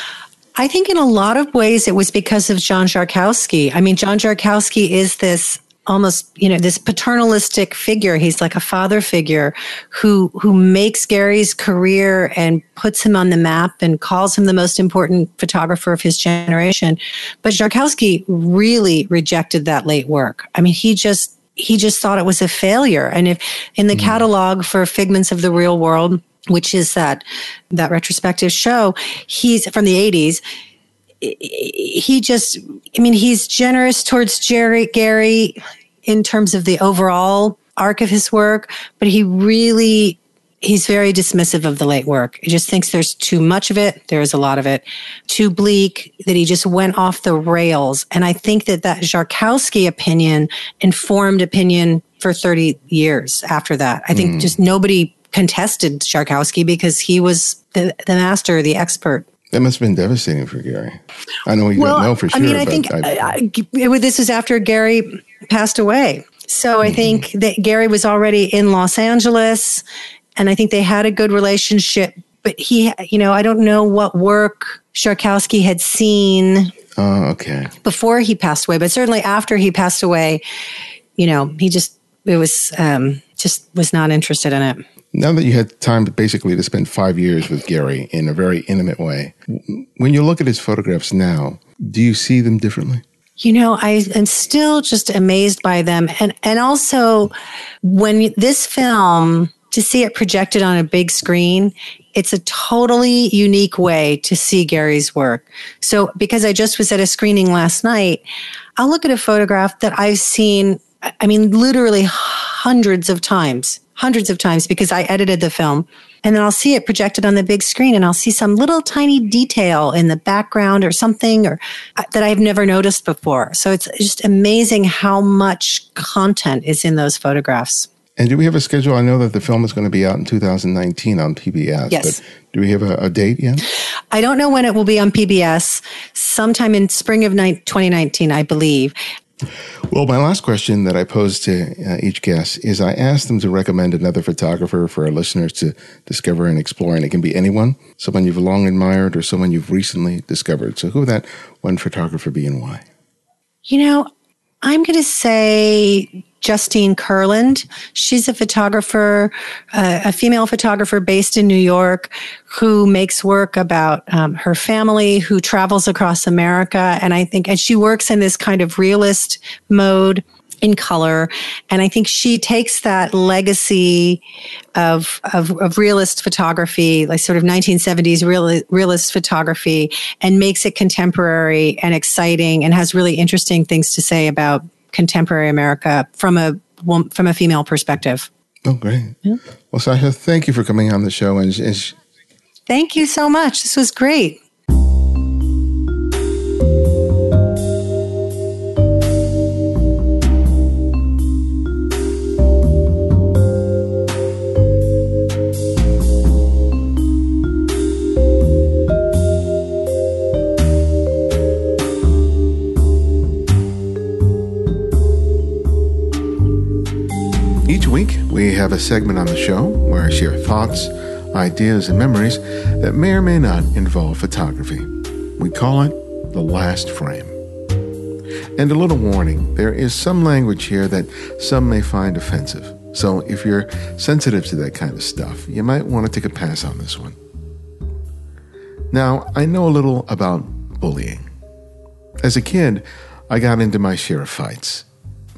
I think in a lot of ways it was because of John Szarkowski. I mean, John Szarkowski is this almost, you know, this paternalistic figure. He's like a father figure who who makes garry's career and puts him on the map and calls him the most important photographer of his generation. But Szarkowski really rejected that late work. I mean, he just he just thought it was a failure. And if in the mm. catalog for Figments of the Real World, which is that that retrospective show. He's from the 80s. He just, I mean, he's generous towards Jerry Garry in terms of the overall arc of his work, but he really he's very dismissive of the late work. He just thinks there's too much of it. There's a lot of it, too bleak that he just went off the rails. And I think that that Szarkowski opinion informed opinion for 30 years after that. I think mm. just nobody contested Szarkowski because he was the, the master, the expert. That must have been devastating for Garry. I know you well, don't know for sure. I mean, I think I, I, this is after Garry passed away. So I think that Garry was already in Los Angeles and I think they had a good relationship. But he, you know, I don't know what work Szarkowski had seen Oh, okay. before he passed away, but certainly after he passed away, you know, he just, it was, um, just was not interested in it. Now that you had time basically to spend five years with Garry in a very intimate way, when you look at his photographs now, do you see them differently? You know, I am still just amazed by them. And, and also when this film, to see it projected on a big screen, it's a totally unique way to see Garry's work. So because I just was at a screening last night, I'll look at a photograph that I've seen, I mean, literally hundreds of times, hundreds of times because I edited the film. And then I'll see it projected on the big screen and I'll see some little tiny detail in the background or something or uh, that I've never noticed before. So it's just amazing how much content is in those photographs. And do we have a schedule? I know that the film is going to be out in 2019 on PBS. Yes. But do we have a, a date yet? I don't know when it will be on PBS, sometime in spring of ni- 2019, I believe. Well, my last question that I pose to uh, each guest is I ask them to recommend another photographer for our listeners to discover and explore. And it can be anyone, someone you've long admired or someone you've recently discovered. So who would that one photographer be and why? You know, I'm going to say Justine Kurland. She's a photographer, uh, a female photographer based in New York who makes work about um, her family, who travels across America. And I think, and she works in this kind of realist mode in color. And I think she takes that legacy of, of, of realist photography, like sort of 1970s real, realist photography, and makes it contemporary and exciting and has really interesting things to say about contemporary America from a from a female perspective. Oh, great. Yeah. Well, Sasha, thank you for coming on the show. And, and thank you so much. This was great. We have a segment on the show where I share thoughts, ideas, and memories that may or may not involve photography. We call it the last frame. And a little warning there is some language here that some may find offensive. So if you're sensitive to that kind of stuff, you might want to take a pass on this one. Now, I know a little about bullying. As a kid, I got into my share of fights,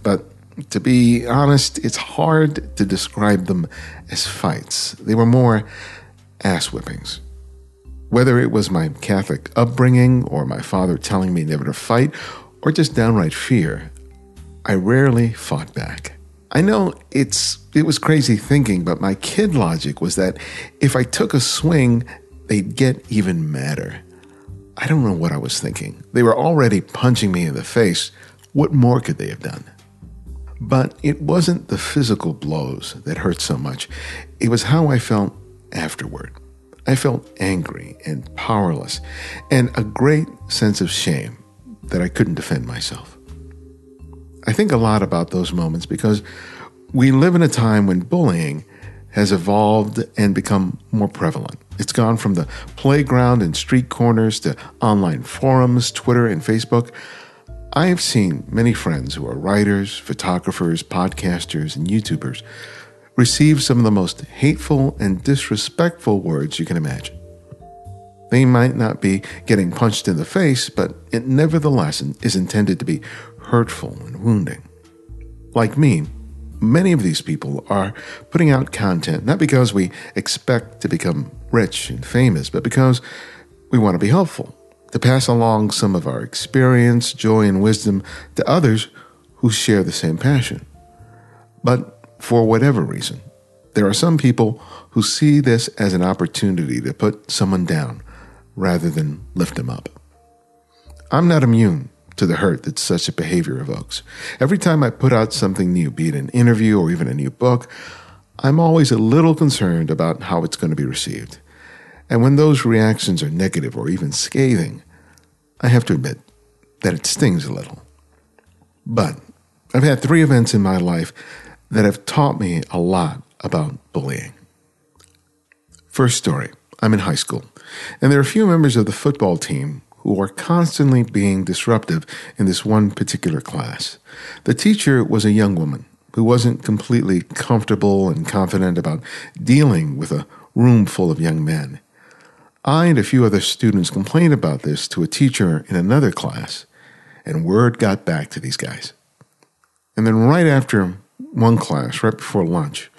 but to be honest, it's hard to describe them as fights. They were more ass whippings. Whether it was my Catholic upbringing or my father telling me never to fight or just downright fear, I rarely fought back. I know it's it was crazy thinking, but my kid logic was that if I took a swing, they'd get even madder. I don't know what I was thinking. They were already punching me in the face. What more could they have done? But it wasn't the physical blows that hurt so much, it was how I felt afterward. I felt angry and powerless, and a great sense of shame that I couldn't defend myself. I think a lot about those moments because we live in a time when bullying has evolved and become more prevalent. It's gone from the playground and street corners to online forums, Twitter, and Facebook. I have seen many friends who are writers, photographers, podcasters, and YouTubers receive some of the most hateful and disrespectful words you can imagine. They might not be getting punched in the face, but it nevertheless is intended to be hurtful and wounding. Like me, many of these people are putting out content not because we expect to become rich and famous, but because we want to be helpful to pass along some of our experience, joy, and wisdom to others who share the same passion. But for whatever reason, there are some people who see this as an opportunity to put someone down rather than lift them up. I'm not immune to the hurt that such a behavior evokes. Every time I put out something new, be it an interview or even a new book, I'm always a little concerned about how it's going to be received. And when those reactions are negative or even scathing, I have to admit that it stings a little. But I've had three events in my life that have taught me a lot about bullying. First story I'm in high school, and there are a few members of the football team who are constantly being disruptive in this one particular class. The teacher was a young woman who wasn't completely comfortable and confident about dealing with a room full of young men. I and a few other students complained about this to a teacher in another class, and word got back to these guys. And then, right after one class, right before lunch,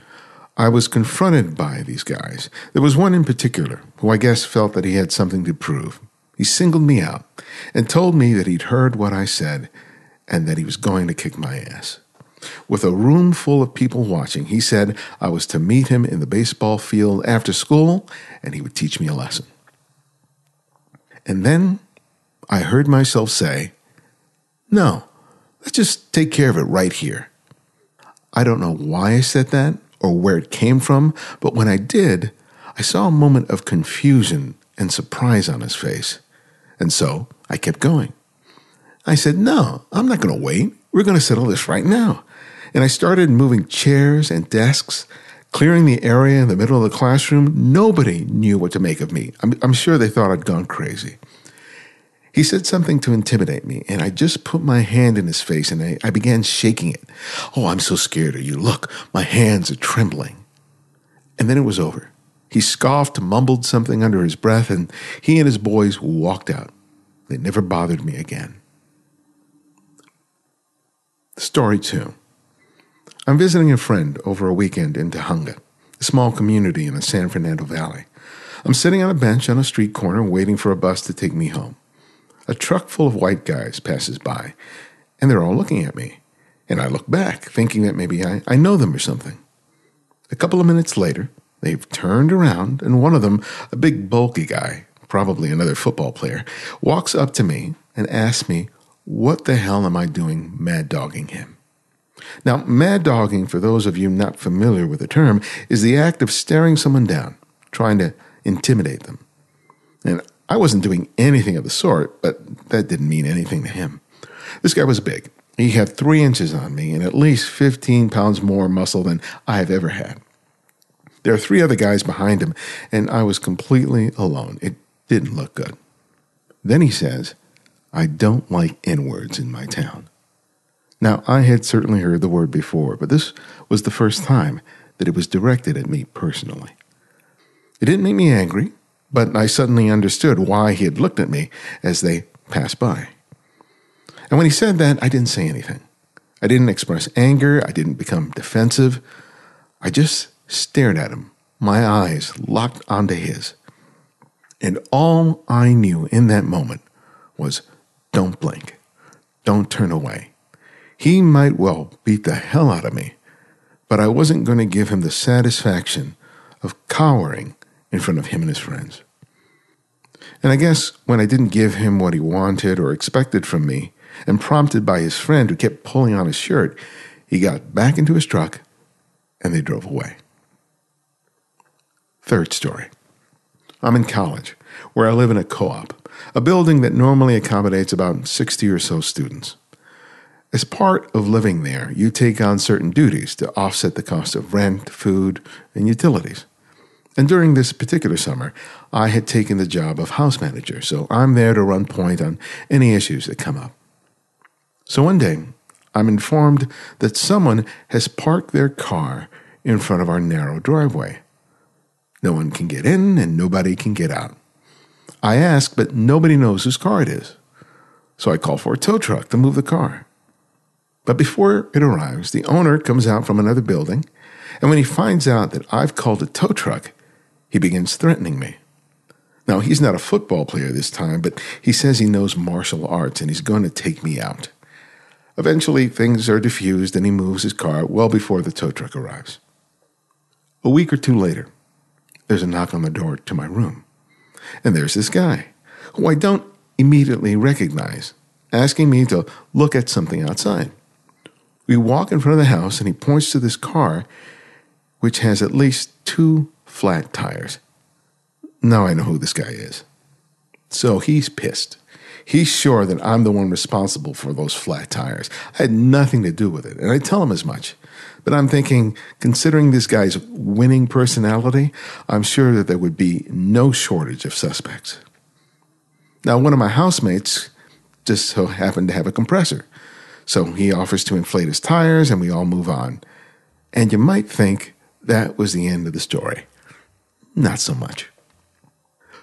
I was confronted by these guys. There was one in particular who I guess felt that he had something to prove. He singled me out and told me that he'd heard what I said and that he was going to kick my ass. With a room full of people watching, he said I was to meet him in the baseball field after school and he would teach me a lesson. And then I heard myself say, No, let's just take care of it right here. I don't know why I said that or where it came from, but when I did, I saw a moment of confusion and surprise on his face. And so I kept going. I said, No, I'm not going to wait. We're going to settle this right now. And I started moving chairs and desks, clearing the area in the middle of the classroom. Nobody knew what to make of me. I'm, I'm sure they thought I'd gone crazy. He said something to intimidate me, and I just put my hand in his face and I, I began shaking it. Oh, I'm so scared of you. Look, my hands are trembling. And then it was over. He scoffed, mumbled something under his breath, and he and his boys walked out. They never bothered me again. Story two. I'm visiting a friend over a weekend in Tujunga, a small community in the San Fernando Valley. I'm sitting on a bench on a street corner waiting for a bus to take me home a truck full of white guys passes by, and they're all looking at me. And I look back, thinking that maybe I, I know them or something. A couple of minutes later, they've turned around, and one of them, a big bulky guy, probably another football player, walks up to me and asks me, What the hell am I doing mad dogging him? Now, mad dogging, for those of you not familiar with the term, is the act of staring someone down, trying to intimidate them. And I wasn't doing anything of the sort, but that didn't mean anything to him. This guy was big. He had three inches on me and at least 15 pounds more muscle than I have ever had. There are three other guys behind him, and I was completely alone. It didn't look good. Then he says, I don't like N words in my town. Now, I had certainly heard the word before, but this was the first time that it was directed at me personally. It didn't make me angry. But I suddenly understood why he had looked at me as they passed by. And when he said that, I didn't say anything. I didn't express anger. I didn't become defensive. I just stared at him, my eyes locked onto his. And all I knew in that moment was don't blink, don't turn away. He might well beat the hell out of me, but I wasn't going to give him the satisfaction of cowering in front of him and his friends. And I guess when I didn't give him what he wanted or expected from me, and prompted by his friend who kept pulling on his shirt, he got back into his truck and they drove away. Third story. I'm in college, where I live in a co op, a building that normally accommodates about 60 or so students. As part of living there, you take on certain duties to offset the cost of rent, food, and utilities. And during this particular summer, I had taken the job of house manager, so I'm there to run point on any issues that come up. So one day, I'm informed that someone has parked their car in front of our narrow driveway. No one can get in and nobody can get out. I ask, but nobody knows whose car it is. So I call for a tow truck to move the car. But before it arrives, the owner comes out from another building, and when he finds out that I've called a tow truck, he begins threatening me. Now, he's not a football player this time, but he says he knows martial arts and he's going to take me out. Eventually, things are diffused and he moves his car well before the tow truck arrives. A week or two later, there's a knock on the door to my room. And there's this guy, who I don't immediately recognize, asking me to look at something outside. We walk in front of the house and he points to this car, which has at least two flat tires. Now I know who this guy is. So he's pissed. He's sure that I'm the one responsible for those flat tires. I had nothing to do with it, and I tell him as much. But I'm thinking, considering this guy's winning personality, I'm sure that there would be no shortage of suspects. Now, one of my housemates just so happened to have a compressor. So he offers to inflate his tires, and we all move on. And you might think that was the end of the story. Not so much.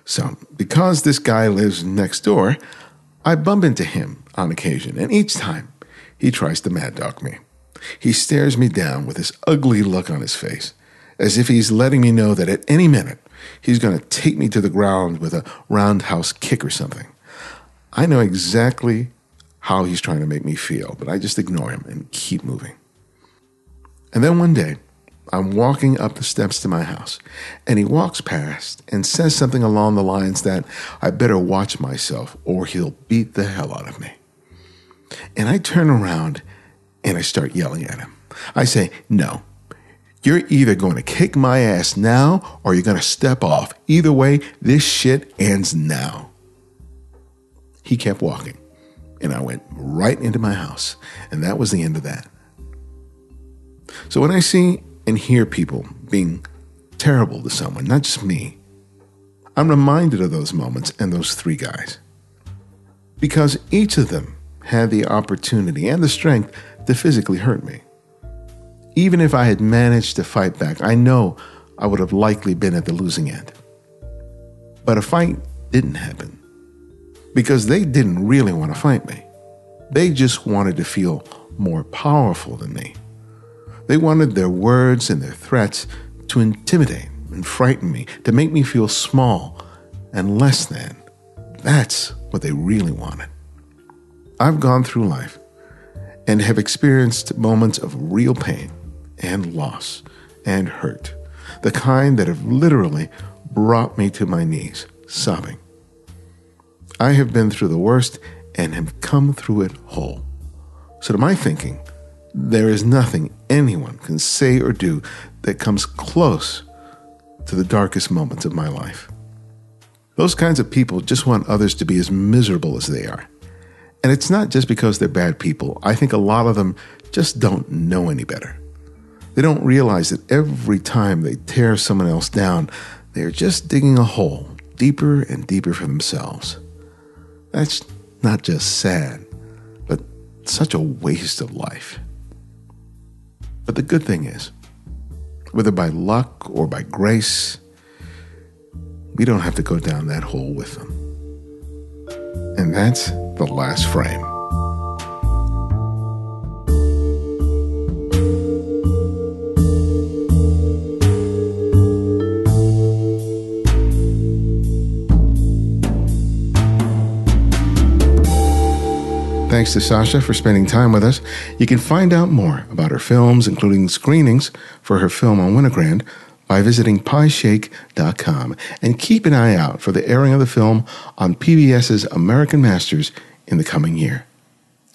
So, because this guy lives next door, I bump into him on occasion, and each time he tries to mad dog me. He stares me down with this ugly look on his face, as if he's letting me know that at any minute he's going to take me to the ground with a roundhouse kick or something. I know exactly how he's trying to make me feel, but I just ignore him and keep moving. And then one day, I'm walking up the steps to my house, and he walks past and says something along the lines that I better watch myself or he'll beat the hell out of me. And I turn around and I start yelling at him. I say, No, you're either going to kick my ass now or you're going to step off. Either way, this shit ends now. He kept walking, and I went right into my house, and that was the end of that. So when I see and hear people being terrible to someone, not just me, I'm reminded of those moments and those three guys. Because each of them had the opportunity and the strength to physically hurt me. Even if I had managed to fight back, I know I would have likely been at the losing end. But a fight didn't happen because they didn't really want to fight me. They just wanted to feel more powerful than me. They wanted their words and their threats to intimidate and frighten me, to make me feel small and less than. That's what they really wanted. I've gone through life and have experienced moments of real pain and loss and hurt, the kind that have literally brought me to my knees, sobbing. I have been through the worst and have come through it whole. So, to my thinking, there is nothing anyone can say or do that comes close to the darkest moments of my life. Those kinds of people just want others to be as miserable as they are. And it's not just because they're bad people. I think a lot of them just don't know any better. They don't realize that every time they tear someone else down, they're just digging a hole deeper and deeper for themselves. That's not just sad, but such a waste of life. But the good thing is, whether by luck or by grace, we don't have to go down that hole with them. And that's the last frame. Thanks to Sasha for spending time with us. You can find out more about her films, including screenings for her film on Winogrand, by visiting pieshake.com and keep an eye out for the airing of the film on PBS's American Masters in the coming year.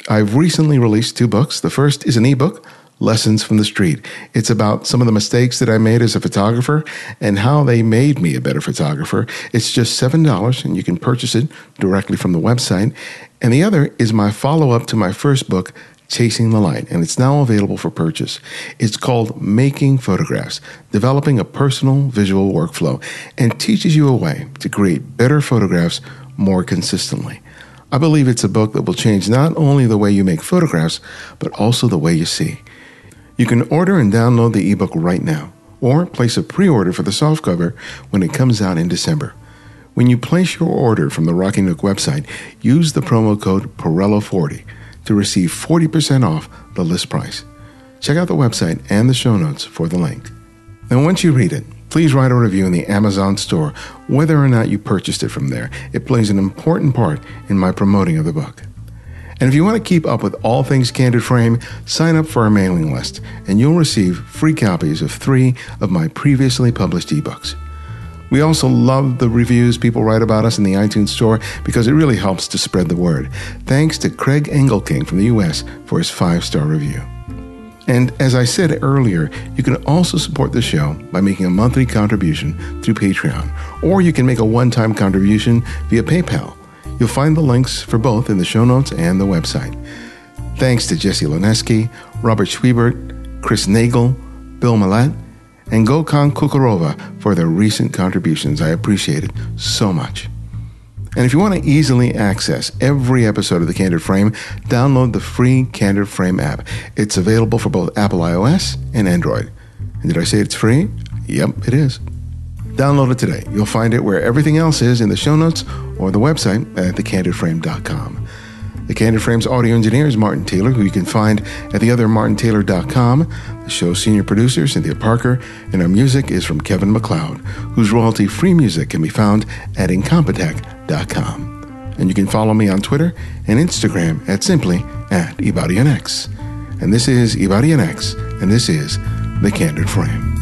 I've recently released two books. The first is an ebook, Lessons from the Street. It's about some of the mistakes that I made as a photographer and how they made me a better photographer. It's just $7 and you can purchase it directly from the website. And the other is my follow up to my first book, Chasing the Light, and it's now available for purchase. It's called Making Photographs Developing a Personal Visual Workflow and teaches you a way to create better photographs more consistently. I believe it's a book that will change not only the way you make photographs, but also the way you see. You can order and download the ebook right now, or place a pre order for the softcover when it comes out in December. When you place your order from the Rocky Nook website, use the promo code Perello40 to receive 40% off the list price. Check out the website and the show notes for the link. And once you read it, please write a review in the Amazon store, whether or not you purchased it from there. It plays an important part in my promoting of the book. And if you want to keep up with all things Candid Frame, sign up for our mailing list, and you'll receive free copies of three of my previously published ebooks. We also love the reviews people write about us in the iTunes store because it really helps to spread the word. Thanks to Craig Engelking from the US for his five star review. And as I said earlier, you can also support the show by making a monthly contribution through Patreon, or you can make a one time contribution via PayPal. You'll find the links for both in the show notes and the website. Thanks to Jesse Loneski, Robert Schwiebert, Chris Nagel, Bill Millett, and Gokhan Kukurova for their recent contributions. I appreciate it so much. And if you want to easily access every episode of The Candid Frame, download the free Candid Frame app. It's available for both Apple iOS and Android. And did I say it's free? Yep, it is. Download it today. You'll find it where everything else is in the show notes or the website at thecandidframe.com. The Candid Frame's audio engineer is Martin Taylor, who you can find at theothermartintaylor.com. The show's senior producer, Cynthia Parker, and our music is from Kevin MacLeod, whose royalty free music can be found at incompetech.com. And you can follow me on Twitter and Instagram at simply at Ibarionex. And this is Ibarionex, and this is The Candid Frame.